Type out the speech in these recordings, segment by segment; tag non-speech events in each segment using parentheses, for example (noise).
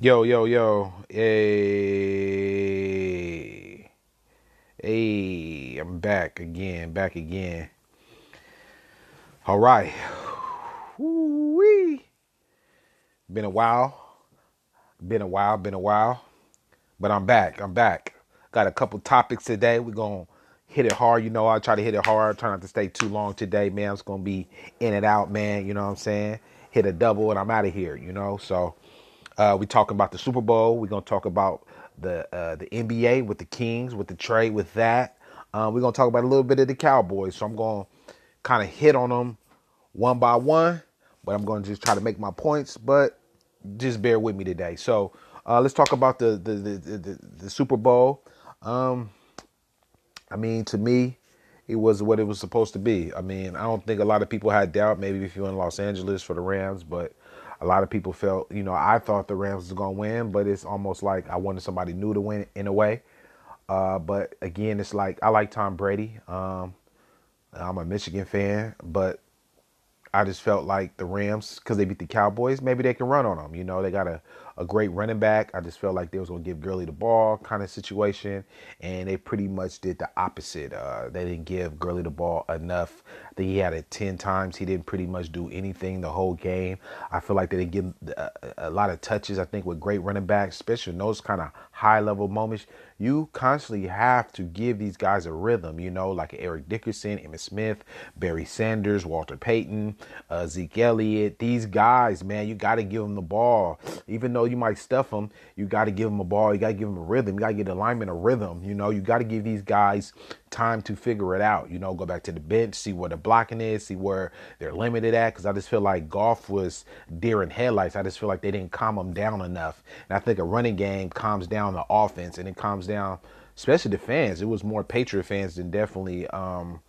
Yo, yo, yo. Hey. Hey, I'm back again, back again. All right. Woo-wee. Been a while. Been a while, been a while. But I'm back. I'm back. Got a couple topics today. We're going to hit it hard. You know, I try to hit it hard. Try not to stay too long today, man. It's going to be in and out, man. You know what I'm saying? Hit a double and I'm out of here, you know? So, uh, we talking about the Super Bowl. We're gonna talk about the uh, the NBA with the Kings, with the trade, with that. Uh, we're gonna talk about a little bit of the Cowboys. So I'm gonna kind of hit on them one by one, but I'm gonna just try to make my points. But just bear with me today. So uh, let's talk about the the the, the, the Super Bowl. Um, I mean, to me, it was what it was supposed to be. I mean, I don't think a lot of people had doubt. Maybe if you're in Los Angeles for the Rams, but a lot of people felt, you know, I thought the Rams was going to win, but it's almost like I wanted somebody new to win in a way. Uh, but again, it's like I like Tom Brady. Um, I'm a Michigan fan, but I just felt like the Rams, because they beat the Cowboys, maybe they can run on them. You know, they got a, a great running back. I just felt like they was to give Gurley the ball kind of situation, and they pretty much did the opposite. Uh, they didn't give Gurley the ball enough. I think he had it 10 times. He didn't pretty much do anything the whole game. I feel like they didn't give a, a lot of touches, I think, with great running backs, especially in those kind of high level moments you constantly have to give these guys a rhythm, you know, like Eric Dickerson, Emmitt Smith, Barry Sanders, Walter Payton, uh, Zeke Elliott. These guys, man, you got to give them the ball. Even though you might stuff them, you got to give them a ball. You got to give them a rhythm. You got to get alignment, a rhythm. You know, you got to give these guys time to figure it out. You know, go back to the bench, see where the blocking is, see where they're limited at. Because I just feel like Goff was deer in headlights. I just feel like they didn't calm them down enough. And I think a running game calms down the offense and it calms down, especially the fans. It was more Patriot fans than definitely. Um,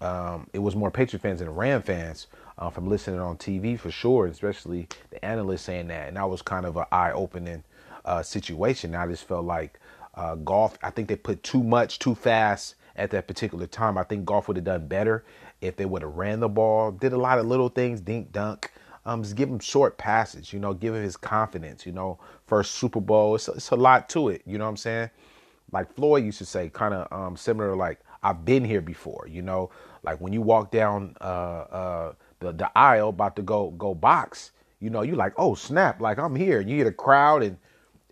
um, it was more Patriot fans than Ram fans uh, from listening on TV for sure, especially the analysts saying that. And that was kind of an eye opening uh, situation. I just felt like uh, Goff, I think they put too much too fast at that particular time. I think Goff would have done better if they would have ran the ball, did a lot of little things, dink dunk. Um, just give him short passes, you know, give him his confidence, you know, first Super Bowl. It's, it's a lot to it, you know what I'm saying? Like Floyd used to say, kind of um, similar, like, I've been here before, you know, like when you walk down uh, uh, the, the aisle about to go go box, you know, you like, oh snap, like I'm here. You hear the crowd and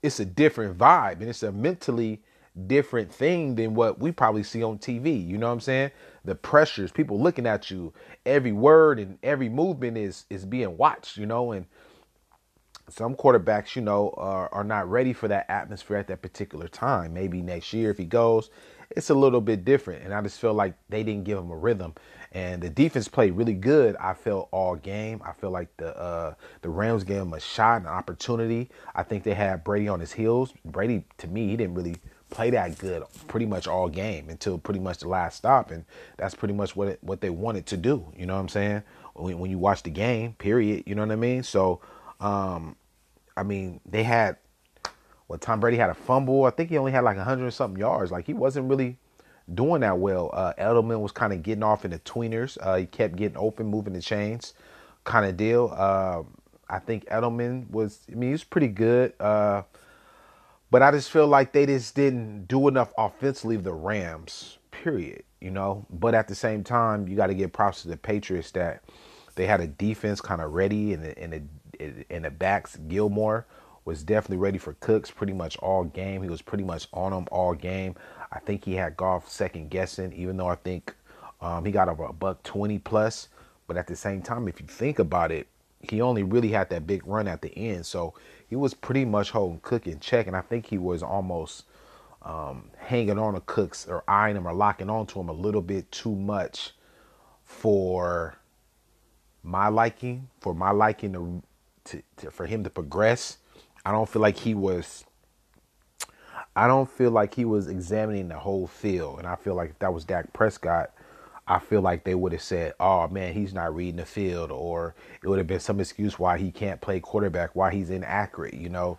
it's a different vibe and it's a mentally different thing than what we probably see on TV. You know what I'm saying? The pressures, people looking at you, every word and every movement is is being watched, you know, and some quarterbacks, you know, are, are not ready for that atmosphere at that particular time. Maybe next year if he goes, it's a little bit different. And I just feel like they didn't give him a rhythm. And the defense played really good. I felt all game. I feel like the uh, the Rams gave him a shot, an opportunity. I think they had Brady on his heels. Brady, to me, he didn't really play that good pretty much all game until pretty much the last stop, and that's pretty much what it, what they wanted to do. You know what I'm saying? When, when you watch the game, period. You know what I mean? So, um, I mean, they had well, Tom Brady had a fumble. I think he only had like 100 something yards. Like he wasn't really doing that well. Uh, Edelman was kind of getting off in the tweeners. Uh, he kept getting open, moving the chains, kind of deal. Uh, I think Edelman was. I mean, he was pretty good. Uh, but I just feel like they just didn't do enough offensively, the Rams, period. You know, but at the same time, you got to give props to the Patriots that they had a defense kind of ready, and and and the backs, Gilmore was definitely ready for Cooks pretty much all game. He was pretty much on them all game. I think he had Goff second guessing, even though I think um, he got over a buck twenty plus. But at the same time, if you think about it, he only really had that big run at the end. So he was pretty much holding Cook in check, and I think he was almost um, hanging on to Cooks or eyeing him or locking onto him a little bit too much for my liking, for my liking to, to, to for him to progress. I don't feel like he was. I don't feel like he was examining the whole field, and I feel like if that was Dak Prescott, I feel like they would have said, "Oh man, he's not reading the field," or it would have been some excuse why he can't play quarterback, why he's inaccurate. You know,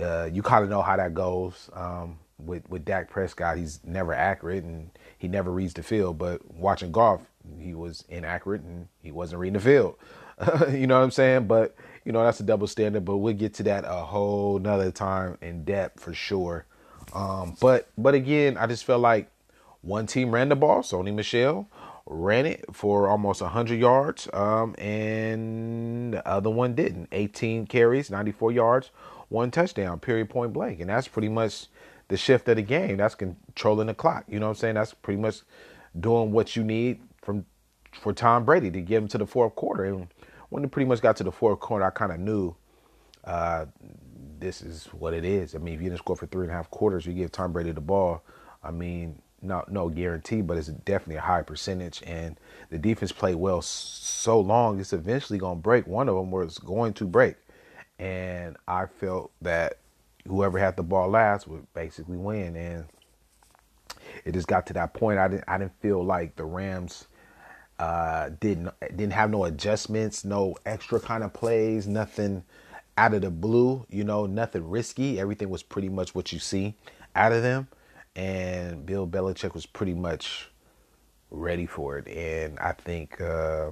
uh, you kind of know how that goes um, with with Dak Prescott. He's never accurate and he never reads the field. But watching Goff, he was inaccurate and he wasn't reading the field. (laughs) you know what I'm saying? But you know that's a double standard. But we'll get to that a whole nother time in depth for sure. Um, but but again, I just felt like one team ran the ball, Sony Michel ran it for almost 100 yards, um, and the other one didn't. 18 carries, 94 yards, one touchdown, period, point blank. And that's pretty much the shift of the game. That's controlling the clock. You know what I'm saying? That's pretty much doing what you need from for Tom Brady to get him to the fourth quarter. And when it pretty much got to the fourth quarter, I kind of knew uh, this is what it is. I mean, if you didn't score for three and a half quarters, you give Tom Brady the ball. I mean, no no guarantee, but it's definitely a high percentage. And the defense played well so long, it's eventually going to break. One of them was going to break, and I felt that whoever had the ball last would basically win. And it just got to that point. I didn't I didn't feel like the Rams uh, didn't didn't have no adjustments, no extra kind of plays, nothing out of the blue. You know, nothing risky. Everything was pretty much what you see out of them and Bill Belichick was pretty much ready for it. And I think uh,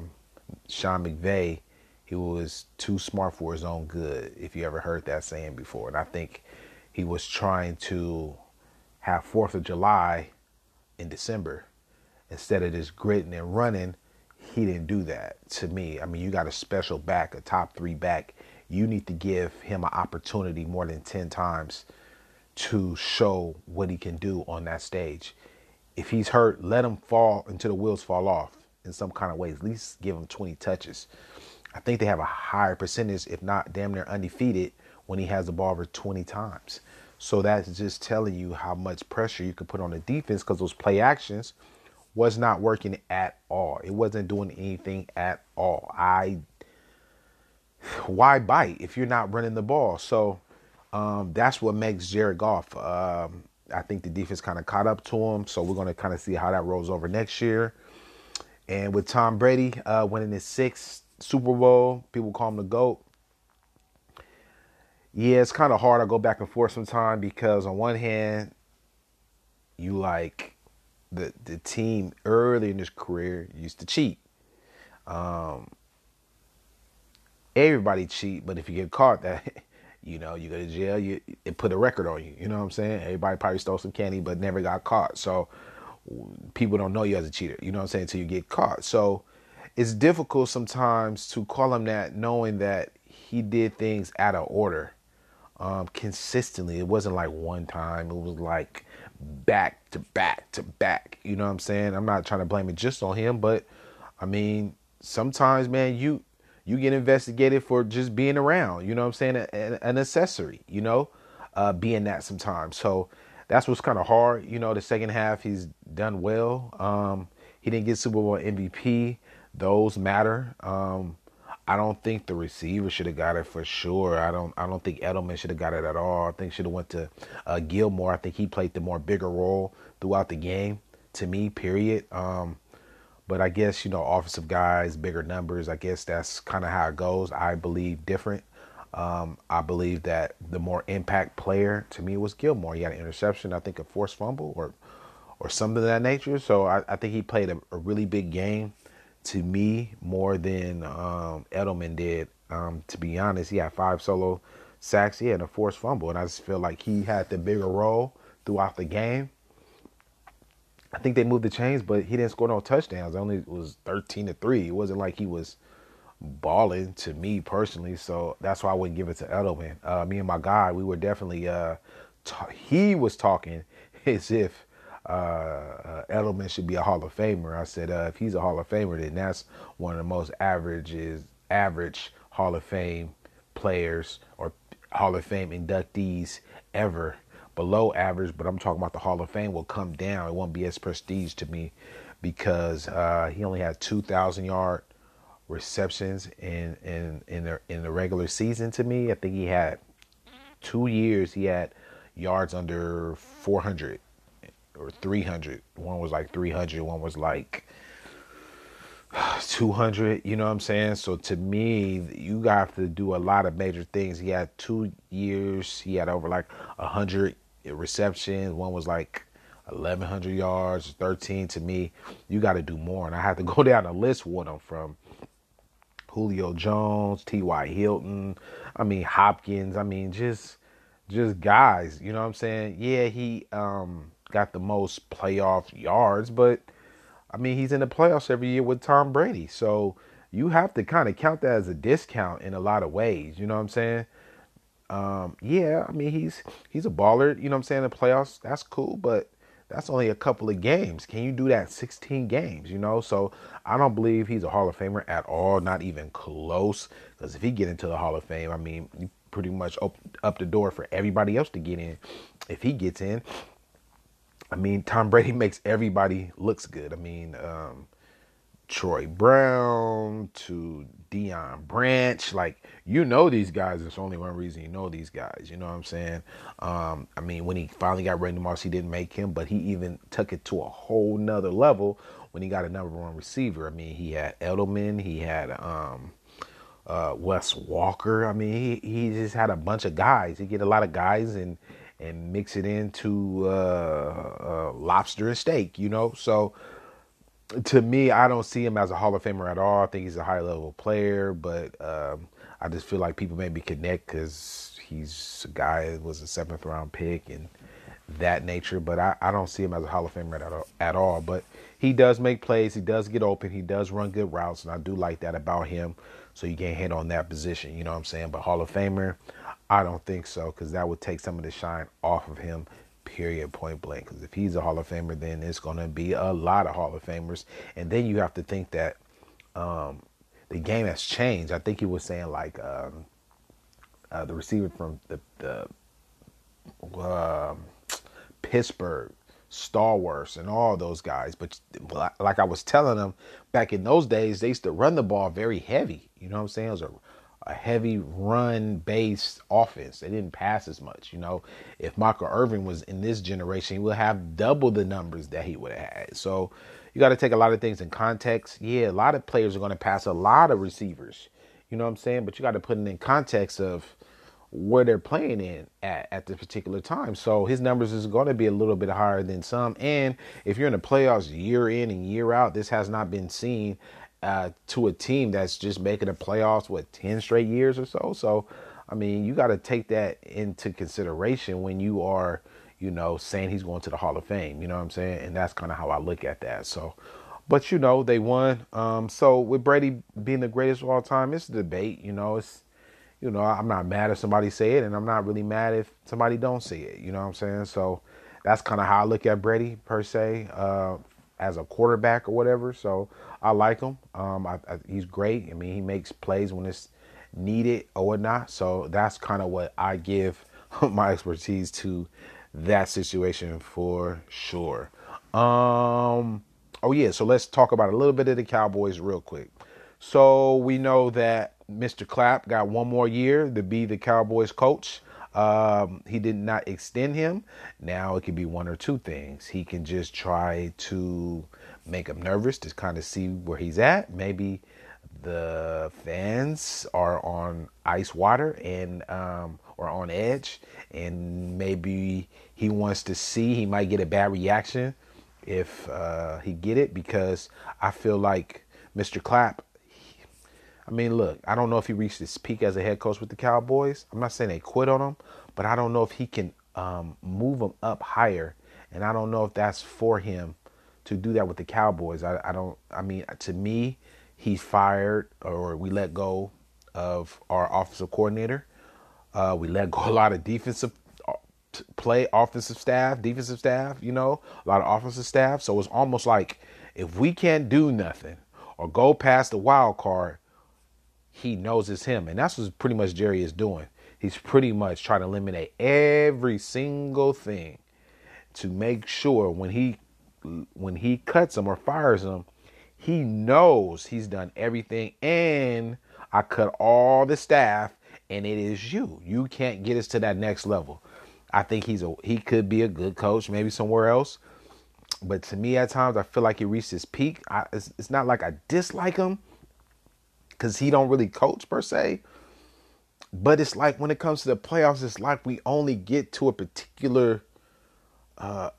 Sean McVay, he was too smart for his own good. If you ever heard that saying before, and I think he was trying to have Fourth of July in December instead of just gritting and running. He didn't do that to me. I mean, you got a special back, a top three back. You need to give him an opportunity more than 10 times to show what he can do on that stage. If he's hurt, let him fall until the wheels fall off in some kind of way. At least give him 20 touches. I think they have a higher percentage, if not damn near undefeated, when he has the ball over 20 times. So that's just telling you how much pressure you can put on the defense because those play actions was not working at all. It wasn't doing anything at all. I why bite if you're not running the ball? So um, that's what makes Jared Goff. Um, I think the defense kind of caught up to him, so we're going to kind of see how that rolls over next year. And with Tom Brady uh, winning his sixth Super Bowl, people call him the GOAT. Yeah, it's kind of hard. I go back and forth sometimes because on one hand, you like the the team early in his career used to cheat. Um, everybody cheat, but if you get caught, that (laughs) you know, you go to jail, you it put a record on you. You know what I'm saying? Everybody probably stole some candy but never got caught. So people don't know you as a cheater. You know what I'm saying? Until you get caught. So it's difficult sometimes to call him that, knowing that he did things out of order, um, consistently. It wasn't like one time. It was like back to back to back. You know what I'm saying? I'm not trying to blame it just on him, but I mean, sometimes, man, you you get investigated for just being around. You know what I'm saying? An, an accessory. You know, uh, being that sometimes. So that's what's kind of hard. You know, the second half he's done well. Um, he didn't get Super Bowl MVP. Those matter. Um, I don't think the receiver should have got it for sure. I don't. I don't think Edelman should have got it at all. I think should have went to uh, Gilmore. I think he played the more bigger role throughout the game. To me, period. Um, but I guess, you know, offensive guys, bigger numbers, I guess that's kind of how it goes. I believe different. Um, I believe that the more impact player to me was Gilmore. He had an interception, I think a forced fumble or or something of that nature. So I, I think he played a, a, really big game to me more than um, Edelman did. Um, to be honest, he had five solo sacks, he had a forced fumble, and I just feel like he had the bigger role throughout the game. I think they moved the chains, but he didn't score no touchdowns. It only was thirteen to three. It wasn't like he was balling to me personally. So that's why I wouldn't give it to Edelman. Uh, me and my guy, we were definitely. Uh, he was talking (laughs) as if uh, uh, Edelman should be a Hall of Famer. I said uh, if he's a Hall of Famer, then that's one of the most averages average Hall of Fame players or Hall of Fame inductees ever below average, but I'm talking about the Hall of Fame will come down. It won't be as prestige to me because uh, he only had 2,000 yard receptions in in in the in the regular season. To me, I think he had two years. He had yards under 400 or 300. One was like 300. One was like (sighs) 200 you know what i'm saying so to me you got to do a lot of major things he had two years he had over like 100 receptions. One was like 1,100 yards, 13 to me. You got to do more. And I had to (laughs) go down a list with them from Julio Jones, T.Y. Hilton, I mean Hopkins, I mean just just guys, you know what I'm saying? Yeah, he um got the most playoff yards, but I mean he's in the playoffs every year with Tom Brady. So you have to kind of count that as a discount in a lot of ways, you know what I'm saying? Um, yeah, I mean he's he's a baller, you know what I'm saying, in the playoffs, that's cool, but that's only a couple of games. Can you do that 16 games, you know? So I don't believe he's a Hall of Famer at all, not even close. Because if he get into the Hall of Fame, I mean, you pretty much open up the door for everybody else to get in. If he gets in, I mean, Tom Brady makes everybody looks good. I mean, um, Troy Brown to Deion Branch. Like, you know these guys. There's only one reason you know these guys. You know what I'm saying? Um, I mean, when he finally got Randy Moss, he didn't make him, but he even took it to a whole nother level when he got a number one receiver. I mean, he had Edelman, he had um, uh, Wes Walker. I mean, he, he just had a bunch of guys. He get a lot of guys and and mix it into uh, uh, lobster and steak, you know. So to me, I don't see him as a Hall of Famer at all. I think he's a high level player, but um, I just feel like people maybe connect because he's a guy that was a seventh round pick and that nature. But I, I don't see him as a Hall of Famer at all, at all. But he does make plays. He does get open. He does run good routes, and I do like that about him. So you can't hit on that position. You know what I'm saying? But Hall of Famer, I don't think so because that would take some of the shine off of him period, point blank. Because if he's a Hall of Famer, then it's going to be a lot of Hall of Famers. And then you have to think that um, the game has changed. I think he was saying like um, uh, the receiver from the, the uh, Pittsburgh, Stallworth, and all those guys. But like I was telling them back in those days, they used to run the ball very heavy. You know what I'm saying? It was a a heavy run based offense. They didn't pass as much. You know, if Michael Irvin was in this generation, he would have double the numbers that he would have had. So you got to take a lot of things in context. Yeah, a lot of players are going to pass a lot of receivers. You know what I'm saying? But you got to put it in context of where they're playing in at, at the particular time. So his numbers is going to be a little bit higher than some. And if you're in the playoffs year in and year out, this has not been seen uh, to a team that's just making the playoffs what ten straight years or so. So, I mean, you got to take that into consideration when you are, you know, saying he's going to the Hall of Fame. You know what I'm saying? And that's kind of how I look at that. So, but you know, they won. Um, so with Brady being the greatest of all time, it's a debate. You know, it's you know, I'm not mad if somebody say it, and I'm not really mad if somebody don't say it. You know what I'm saying? So that's kind of how I look at Brady per se. Uh, as a quarterback or whatever. So I like him. Um, I, I, he's great. I mean, he makes plays when it's needed or whatnot. So that's kind of what I give (laughs) my expertise to that situation for sure. Um, oh yeah, so let's talk about a little bit of the Cowboys real quick. So we know that Mr. Clapp got one more year to be the Cowboys coach. Um, he did not extend him. Now it could be one or two things. He can just try to make him nervous to kind of see where he's at. Maybe the fans are on ice water and um, or on edge, and maybe he wants to see. He might get a bad reaction if uh, he get it because I feel like Mr. Clapp I mean, look, I don't know if he reached his peak as a head coach with the Cowboys. I'm not saying they quit on him, but I don't know if he can um, move him up higher. And I don't know if that's for him to do that with the Cowboys. I, I don't, I mean, to me, he's fired or we let go of our offensive coordinator. Uh, we let go a lot of defensive uh, play, offensive staff, defensive staff, you know, a lot of offensive staff. So it's almost like if we can't do nothing or go past the wild card, he knows it's him. And that's what pretty much Jerry is doing. He's pretty much trying to eliminate every single thing to make sure when he when he cuts him or fires him, he knows he's done everything and I cut all the staff and it is you. You can't get us to that next level. I think he's a he could be a good coach maybe somewhere else. But to me at times I feel like he reached his peak. I, it's, it's not like I dislike him because he don't really coach per se. But it's like when it comes to the playoffs, it's like we only get to a particular uh,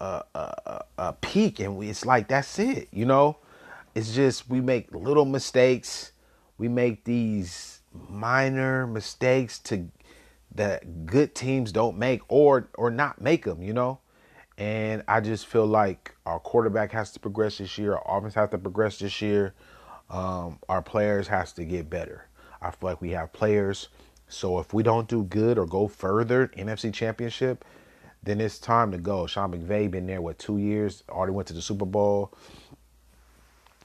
uh, peak, and we, it's like that's it. You know, it's just we make little mistakes. We we make these minor mistakes to that good teams don't make or or not make them, you know? And I just feel like our quarterback has to progress this year, our offense has to progress this year. Um, our players has to get better. I feel like we have players. So if we don't do good or go further NFC Championship, then it's time to go. Sean McVay been there what two years, already went to the Super Bowl.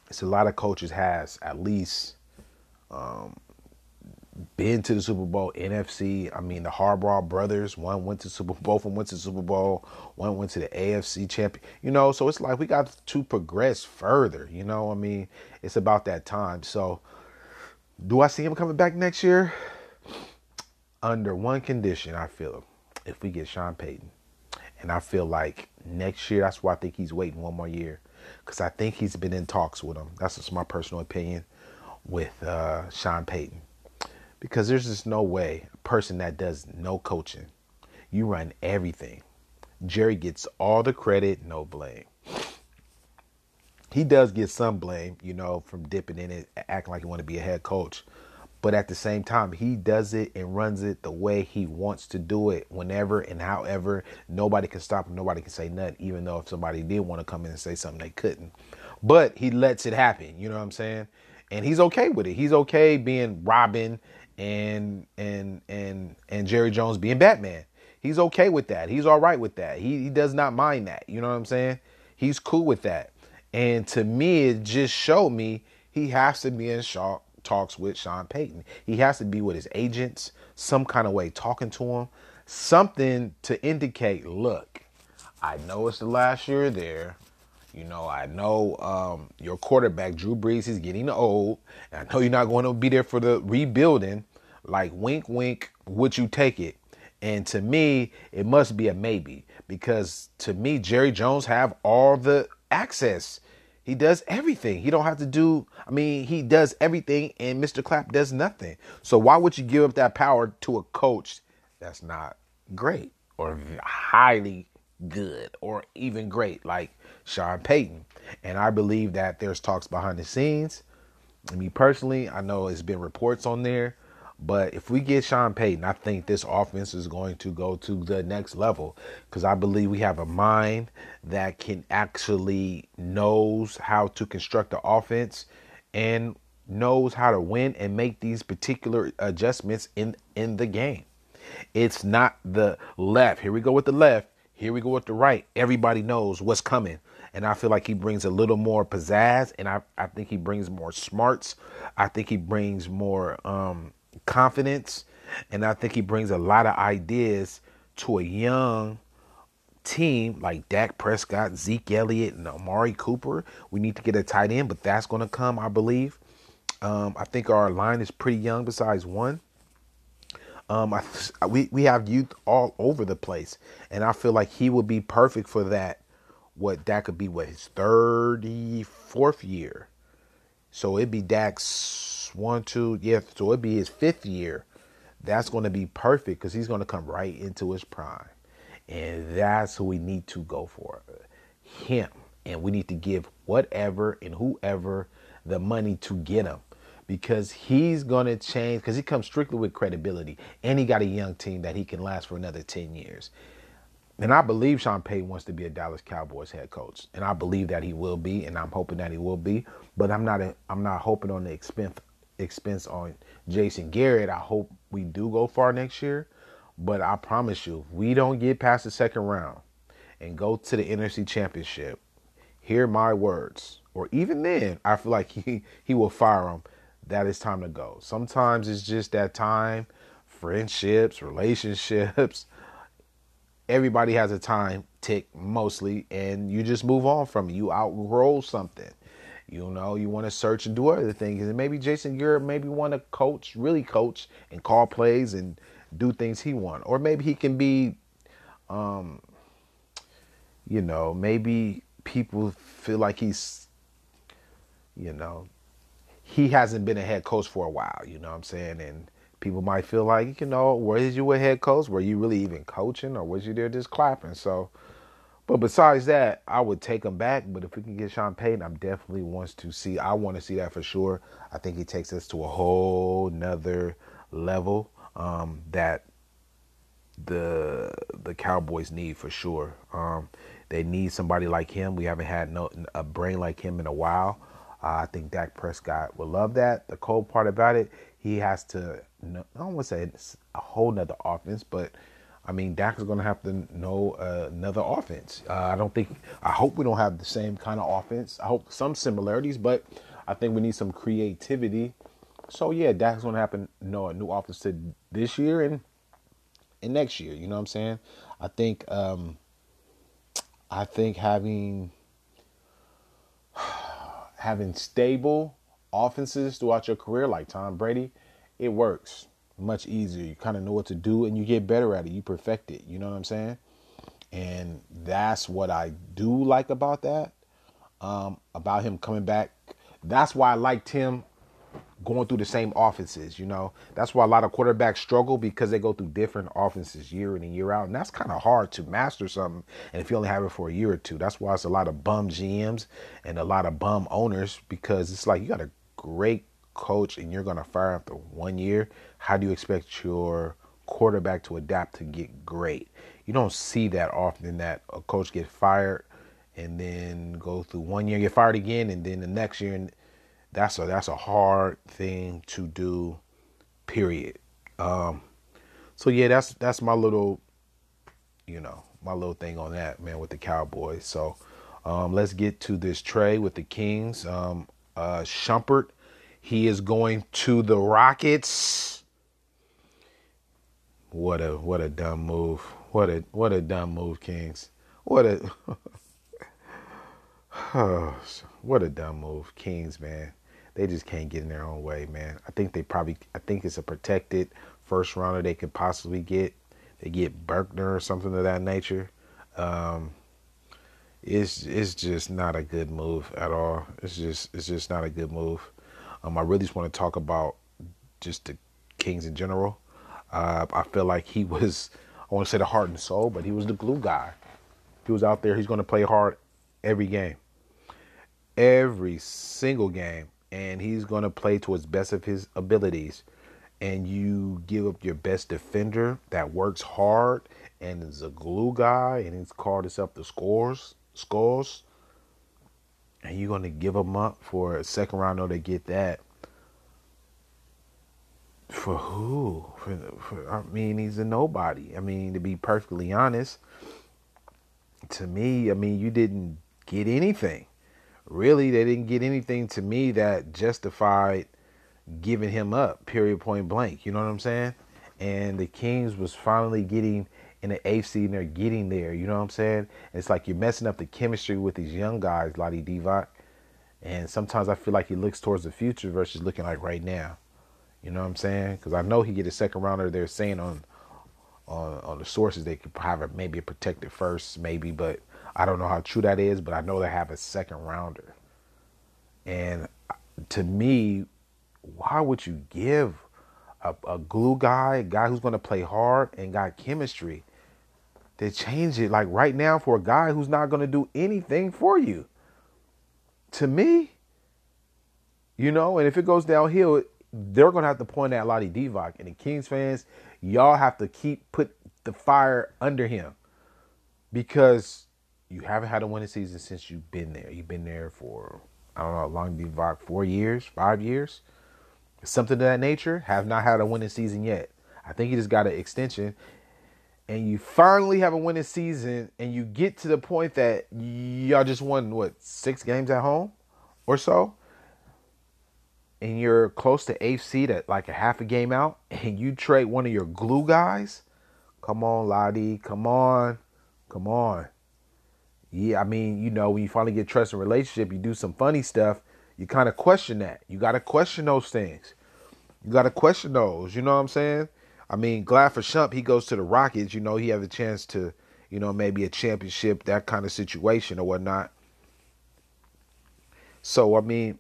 It's a lot of coaches has at least um, been to the Super Bowl, NFC. I mean, the Harbaugh brothers, one went to Super (laughs) Bowl, them went to Super Bowl, one went to the AFC champion. You know, so it's like we got to progress further. You know, I mean, it's about that time. So, do I see him coming back next year? Under one condition, I feel if we get Sean Payton, and I feel like next year, that's why I think he's waiting one more year, because I think he's been in talks with him. That's just my personal opinion with uh, Sean Payton because there's just no way a person that does no coaching, you run everything. Jerry gets all the credit, no blame. He does get some blame, you know, from dipping in it, acting like he want to be a head coach. But at the same time, he does it and runs it the way he wants to do it, whenever and however. Nobody can stop him. Nobody can say nothing, even though if somebody did want to come in and say something, they couldn't. But he lets it happen. You know what I'm saying? And he's okay with it. He's okay being Robin and and and and Jerry Jones being Batman. He's okay with that. He's all right with that. He he does not mind that. You know what I'm saying? He's cool with that. And to me, it just showed me he has to be in shock talks with Sean Payton. He has to be with his agents, some kind of way talking to him, something to indicate, look, I know it's the last year there. You know, I know um, your quarterback, Drew Brees, is getting old. And I know you're not going to be there for the rebuilding. Like, wink, wink, would you take it? And to me, it must be a maybe because to me, Jerry Jones have all the access. He does everything. He don't have to do. I mean, he does everything, and Mr. Clapp does nothing. So why would you give up that power to a coach that's not great or highly good or even great like Sean Payton. And I believe that there's talks behind the scenes. I Me personally, I know it's been reports on there, but if we get Sean Payton, I think this offense is going to go to the next level because I believe we have a mind that can actually knows how to construct the offense and knows how to win and make these particular adjustments in in the game. It's not the left. Here we go with the left. Here we go with the right. Everybody knows what's coming. And I feel like he brings a little more pizzazz and I, I think he brings more smarts. I think he brings more um, confidence. And I think he brings a lot of ideas to a young team like Dak Prescott, Zeke Elliott, and Amari Cooper. We need to get a tight end, but that's going to come, I believe. Um, I think our line is pretty young, besides one. Um, I, (laughs) we we have youth all over the place, and I feel like he would be perfect for that. What that could be, what his thirty fourth year, so it'd be Dak's one, two, yeah. So it'd be his fifth year. That's going to be perfect because he's going to come right into his prime, and that's who we need to go for, him. And we need to give whatever and whoever the money to get him because he's going to change because he comes strictly with credibility and he got a young team that he can last for another 10 years. And I believe Sean Payton wants to be a Dallas Cowboys head coach, and I believe that he will be, and I'm hoping that he will be. But I'm not. A, I'm not hoping on the expense expense on Jason Garrett. I hope we do go far next year, but I promise you, if we don't get past the second round and go to the NFC Championship, hear my words, or even then, I feel like (laughs) he he will fire him That is time to go. Sometimes it's just that time, friendships, relationships. (laughs) Everybody has a time tick mostly, and you just move on from it. You outgrow something. You know, you want to search and do other things. And maybe Jason Garrett maybe want to coach, really coach and call plays and do things he want. Or maybe he can be um you know, maybe people feel like he's you know, he hasn't been a head coach for a while, you know what I'm saying? And people might feel like, you know, where is you a head coach? Were you really even coaching or was you there just clapping? So, But besides that, I would take him back. But if we can get Sean Payton, I'm definitely wants to see. I want to see that for sure. I think he takes us to a whole nother level um, that the the Cowboys need for sure. Um, they need somebody like him. We haven't had no a brain like him in a while. Uh, I think Dak Prescott will love that. The cold part about it, he has to. I don't want to say a whole nother offense, but I mean Dak is going to have to know uh, another offense. Uh, I don't think. I hope we don't have the same kind of offense. I hope some similarities, but I think we need some creativity. So yeah, Dak's going to have to know a new offense to this year and and next year. You know what I'm saying? I think. Um, I think having (sighs) having stable offenses throughout your career, like Tom Brady, it works much easier. You kind of know what to do and you get better at it. You perfect it. You know what I'm saying? And that's what I do like about that. Um, about him coming back. That's why I liked him going through the same offenses. You know, that's why a lot of quarterbacks struggle because they go through different offenses year in and year out, and that's kind of hard to master something. And if you only have it for a year or two, that's why it's a lot of bum GMs and a lot of bum owners because it's like you got a great coach and you're going to fire after one year. How do you expect your quarterback to adapt to get great? You don't see that often that a coach get fired and then go through one year, get fired again, and then the next year that's a that's a hard thing to do period. Um so yeah that's that's my little you know my little thing on that man with the cowboys. So um let's get to this trade with the kings. Um uh shumpert he is going to the rockets what a what a dumb move what a what a dumb move kings what a (sighs) (sighs) what a dumb move kings man they just can't get in their own way, man. I think they probably, I think it's a protected first rounder they could possibly get. They get Buckner or something of that nature. Um, it's it's just not a good move at all. It's just it's just not a good move. Um, I really just want to talk about just the Kings in general. Uh, I feel like he (laughs) was, I want to say the heart and soul, but he was the glue guy. He was out there. He's going to play hard every game, every single game and he's going to play to his best of his abilities and you give up your best defender that works hard and is a glue guy and he's called himself the scores scores and you're going to give him up for a second rounder to get that for who? For, for i mean he's a nobody. I mean to be perfectly honest to me i mean you didn't get anything. Really they didn't get anything to me that justified giving him up period point blank. You know what i'm saying? And the kings was finally getting in the AFC and they're getting there. You know what i'm saying? It's like you're messing up the chemistry with these young guys Vlade Divac. And sometimes i feel like he looks towards the future versus looking like right now you know what i'm saying because i know he get a second rounder they're saying on on on the sources they could have a, maybe a protected first maybe but I don't know how true that is, but I know they have a second rounder. And uh, to me, why would you give a, a glue guy, a guy who's going to play hard and got chemistry, to change it like right now for a guy who's not going to do anything for you? To me, you know, and if it goes downhill, they're to have to point at Vlade Divac. And the Kings fans, y'all have to keep put the fire under him because you haven't had a winning season since you've been there. You've been there for I don't know how long you've four years, five years, something of that nature. Have not had a winning season yet. I think you just got an extension, and you finally have a winning season, and you get to the point that y'all just won what six games at home, or so, and you're close to eighth seed at like a half a game out, (laughs) and you trade one of your glue guys. Come on, Vlade. Come on. Come on yeah, I mean, you know, when you finally get trust in relationship, you do some funny stuff, you kind of question that. You got to question those things. You got to question those. You know what I'm saying? I mean, glad for Shump, he goes to the Rockets. You know, he has a chance to, you know, maybe a championship, that kind of situation or whatnot. So, I mean,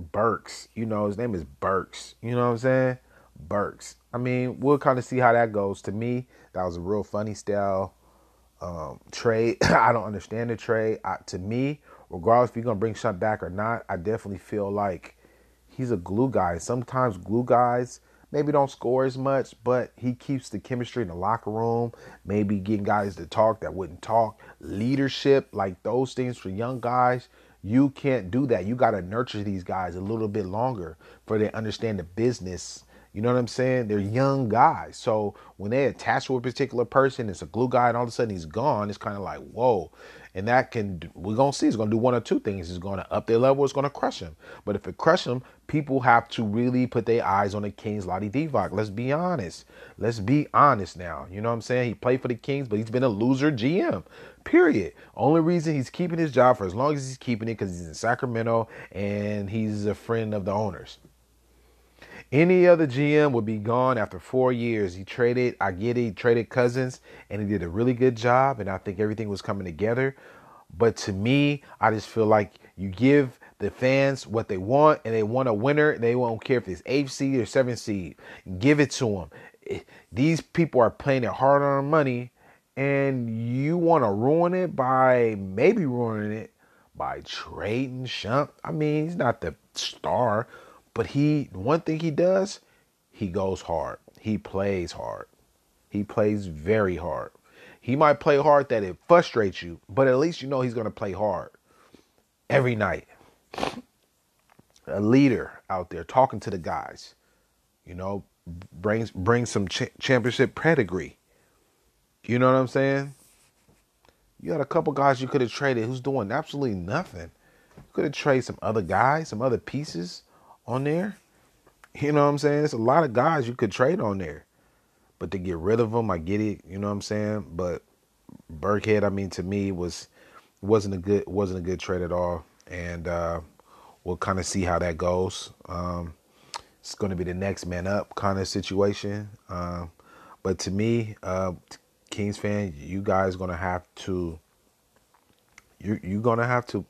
Burks, you know, his name is Burks. You know what I'm saying? Burks. I mean, we'll kind of see how that goes. To me, that was a real funny style um, trade. (laughs) I don't understand the trade. I, to me, regardless if you're gonna bring Shump back or not, I definitely feel like he's a glue guy. Sometimes glue guys maybe don't score as much, but he keeps the chemistry in the locker room. Maybe getting guys to talk that wouldn't talk. Leadership, like those things for young guys, you can't do that. You got to nurture these guys a little bit longer for they understand the business. You know what I'm saying? They're young guys. So when they attach to a particular person, it's a glue guy, and all of a sudden he's gone, it's kind of like, whoa. And that can, we're going to see, it's going to do one or two things. It's going to up their level, it's going to crush them. But if it crush them, people have to really put their eyes on the Kings, Vlade Divac. Let's be honest. Let's be honest now. You know what I'm saying? He played for the Kings, but he's been a loser GM. Period. Only reason he's keeping his job for as long as he's keeping it because he's in Sacramento and he's a friend of the owners. Any other GM would be gone after four years. He traded, I get it, he traded Cousins, and he did a really good job, and I think everything was coming together. But to me, I just feel like you give the fans what they want, and they want a winner. They won't care if it's eighth seed or seventh seed. Give it to them. Eh, these people are playing it hard on money, and you want to ruin it by maybe ruining it by trading Shump. I mean, he's not the star, but he one thing he does, he goes hard. He plays hard. He plays very hard. He might play hard that it frustrates you, but at least you know he's going to play hard every night. A leader out there talking to the guys, you know, brings brings some ch- championship pedigree. You know what I'm saying? You got a couple guys you could have traded who's doing absolutely nothing. You could have traded some other guys, some other pieces on there. (laughs) You know what I'm saying? There's a lot of guys you could trade on there. But to get rid of them, I get it. You know what I'm saying? But Burkhead, I mean, to me was wasn't a good wasn't a good trade at all. And uh, we'll kind of see how that goes. Um, it's going to be the next man up kind of situation. Um, but to me, uh, Kings fan, you guys gonna have to you you're gonna have to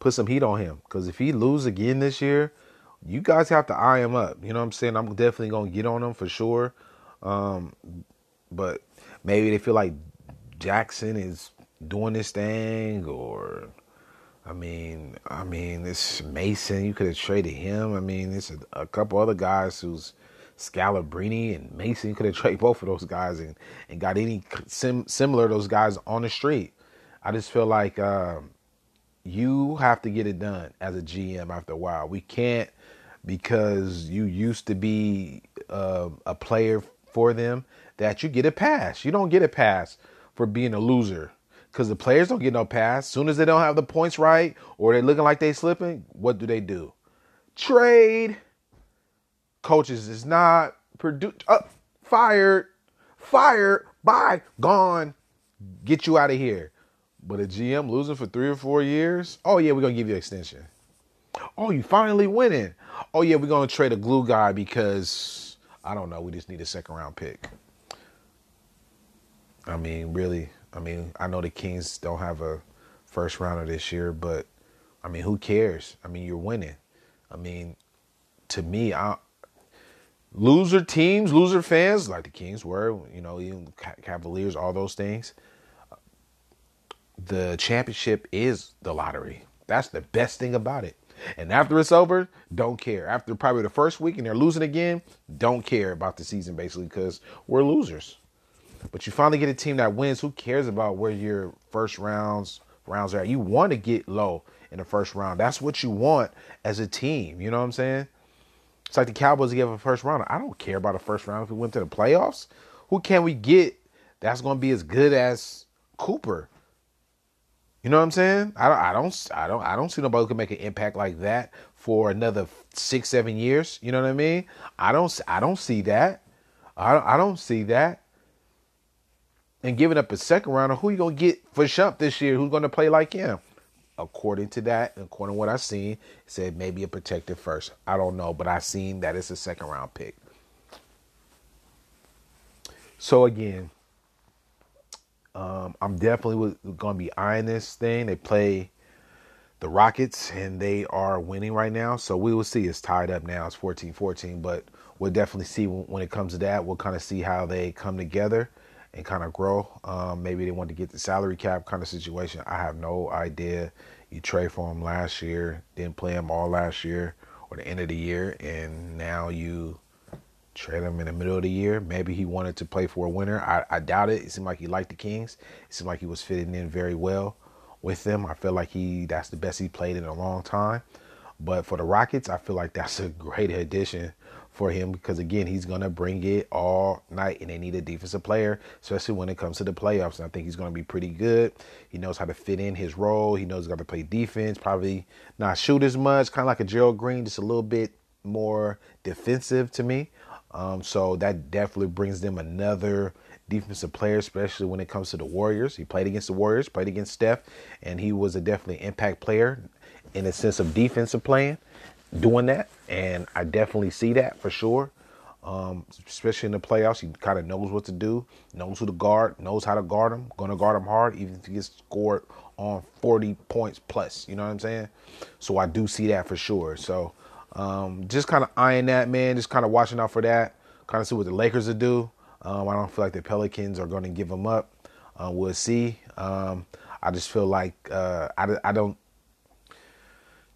put some heat on him because if he lose again this year, you guys have to eye him up. You know what I'm saying? I'm definitely gonna get on him for sure. Um, but maybe they feel like Jackson is doing this thing, or I mean, I mean, it's Mason. You could have traded him. I mean, it's a, a couple other guys who's Scalabrini and Mason could have traded both of those guys and, and got any sim, similar those guys on the street. I just feel like um, you have to get it done as a GM after a while. We can't because you used to be uh, a player for them that you get a pass. You don't get a pass for being a loser because the players don't get no pass. Soon as they don't have the points right or they're looking like they slipping, what do they do? Trade coaches is not produced. Uh, fired, fired, bye, gone. Get you out of here. But a GM losing for three or four years. Oh yeah, we're gonna give you an extension. Oh, you finally winning. Oh yeah, we're gonna trade a glue guy because I don't know. We just need a second round pick. I mean, really. I mean, I know the Kings don't have a first rounder this year, but I mean, who cares? I mean, you're winning. I mean, to me, I loser teams, loser fans, like the Kings were, you know, even Cavaliers, all those things. The championship is the lottery. That's the best thing about it. And after it's over, don't care. After probably the first week and they're losing again, don't care about the season basically because we're losers. But you finally get a team that wins. Who cares about where your first rounds rounds are? You want to get low in the first round. That's what you want as a team. You know what I'm saying? It's like the Cowboys give a first round. I don't care about a first round if we went to the playoffs. Who can we get that's going to be as good as Cooper? You know what I'm saying? I don't, I don't, I don't, I don't see nobody who can make an impact like that for another six, seven years. You know what I mean? I don't, I don't see that. I, I don't see that. And giving up a second rounder, who you gonna get for Shump this year? Who's gonna play like him? according to that, according to what I seen, it said maybe a protected first. I don't know, but I seen that it's a second round pick. So again, um, I'm definitely going to be eyeing this thing. They play the Rockets and they are winning right now. So we will see. It's tied up now. It's 14 14, but we'll definitely see when, it comes to that. We'll kind of see how they come together and kind of grow. Um, maybe they want to get the salary cap kind of situation. I have no idea. You trade for him last year, didn't play him all last year or the end of the year, and now you trade him in the middle of the year. Maybe he wanted to play for a winner. I, I doubt it. It seemed like he liked the Kings. It seemed like he was fitting in very well with them. I feel like he that's the best he played in a long time. But for the Rockets, I feel like that's a (laughs) great addition for him because again, he's gonna bring it all night, and they need a defensive player, especially when it comes to the playoffs. And I think he's gonna be pretty good. He knows how to fit in his role. He knows he's got to play defense. Probably not shoot as much, kind of like a Gerald Green, just a little bit more defensive to me. Um, so that definitely brings them another defensive player, especially when it comes to the Warriors. He played against the Warriors, played against Steph, and he was a definitely impact player in a sense of defensive playing doing that, and I definitely see that for sure. Um, especially in the playoffs, he kind of knows what to do, knows who to guard, knows how to guard him, going to guard him hard, even if he gets scored on 40 points plus. You know what I'm saying? So I do see that for sure. So um, just kind of eyeing that, man. Just kind of watching out for that. Kind of see what the Lakers will do. Um, I don't feel like the Pelicans are going to give him up. Uh, we'll see. Um, I just feel like uh, I, I don't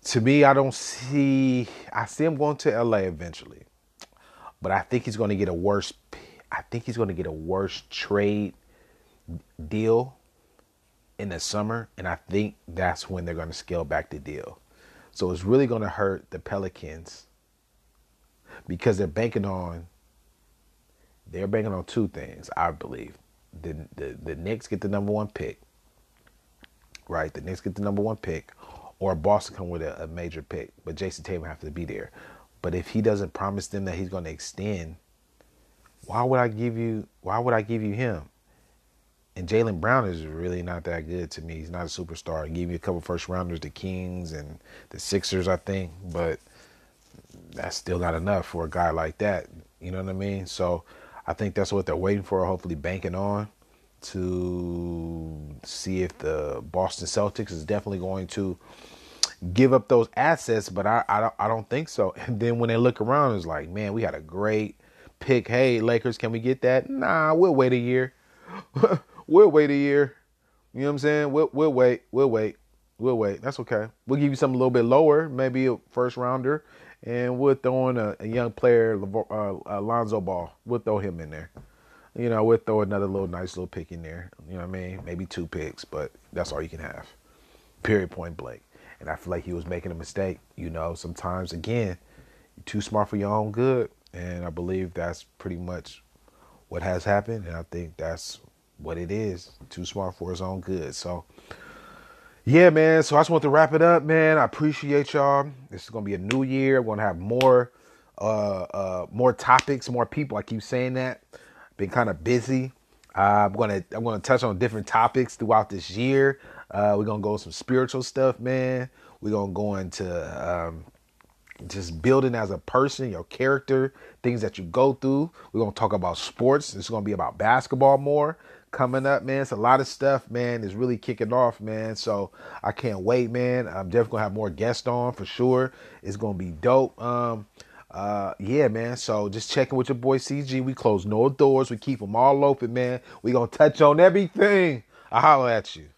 to me, I don't see. I see him going to LA eventually, but I think he's going to get a worse. I think he's going to get a worse trade deal in the summer, and I think that's when they're going to scale back the deal. So it's really going to hurt the Pelicans because they're banking on. They're banking on two things, I believe. The the the Knicks get the number one pick. Right, the Knicks get the number one pick or Boston come with a, a major pick, but Jayson Tatum have to be there. But if he doesn't promise them that he's going to extend, why would I give you? Why would I give you him? And Jaylen Brown is really not that good to me. He's not a superstar. He gave me a couple first rounders, the Kings and the Sixers, I think, but that's still not enough for a guy like that. You know what I mean? So I think that's what they're waiting for. Hopefully, banking on to see if the Boston Celtics is definitely going to give up those assets, but I I don't, I don't think so. And then when they look around, it's like, man, we had a great pick. Hey, Lakers, can we get that? Nah, we'll wait a year. (laughs) we'll wait a year. You know what I'm saying? We'll we'll wait. We'll wait. We'll wait. That's okay. We'll give you something a little bit lower, maybe a first rounder, and we'll throw in a, a young player, uh, Alonzo Ball. We'll throw him in there you know, we'll throw another little nice little pick in there. You know what I mean? Maybe two picks, but that's all you can have. Period point blank. And I feel like he was making a mistake. You know, sometimes again, you're too smart for your own good. And I believe that's pretty much what has happened. And I think that's what it is. Too smart for his own good. So yeah, man. So I just want to wrap it up, man. I appreciate y'all. This is gonna be a new year. We're gonna have more uh uh more topics, more people. I keep saying that been kind of busy. Uh, I'm gonna I'm gonna touch on different topics throughout this year. Uh, we're gonna go some spiritual stuff, man. We're gonna go into um, just building as a person, your character, things that you go through. We're gonna talk about sports. It's gonna be about basketball more coming up, man. It's a lot of stuff, man. Is really kicking off, man. So I can't wait, man. I'm definitely gonna have more guests on for sure. It's gonna be dope. Um, uh, yeah, man. So just checking with your boy CG. We close no doors. We keep them all open, man. We gonna touch on everything. I holler at you.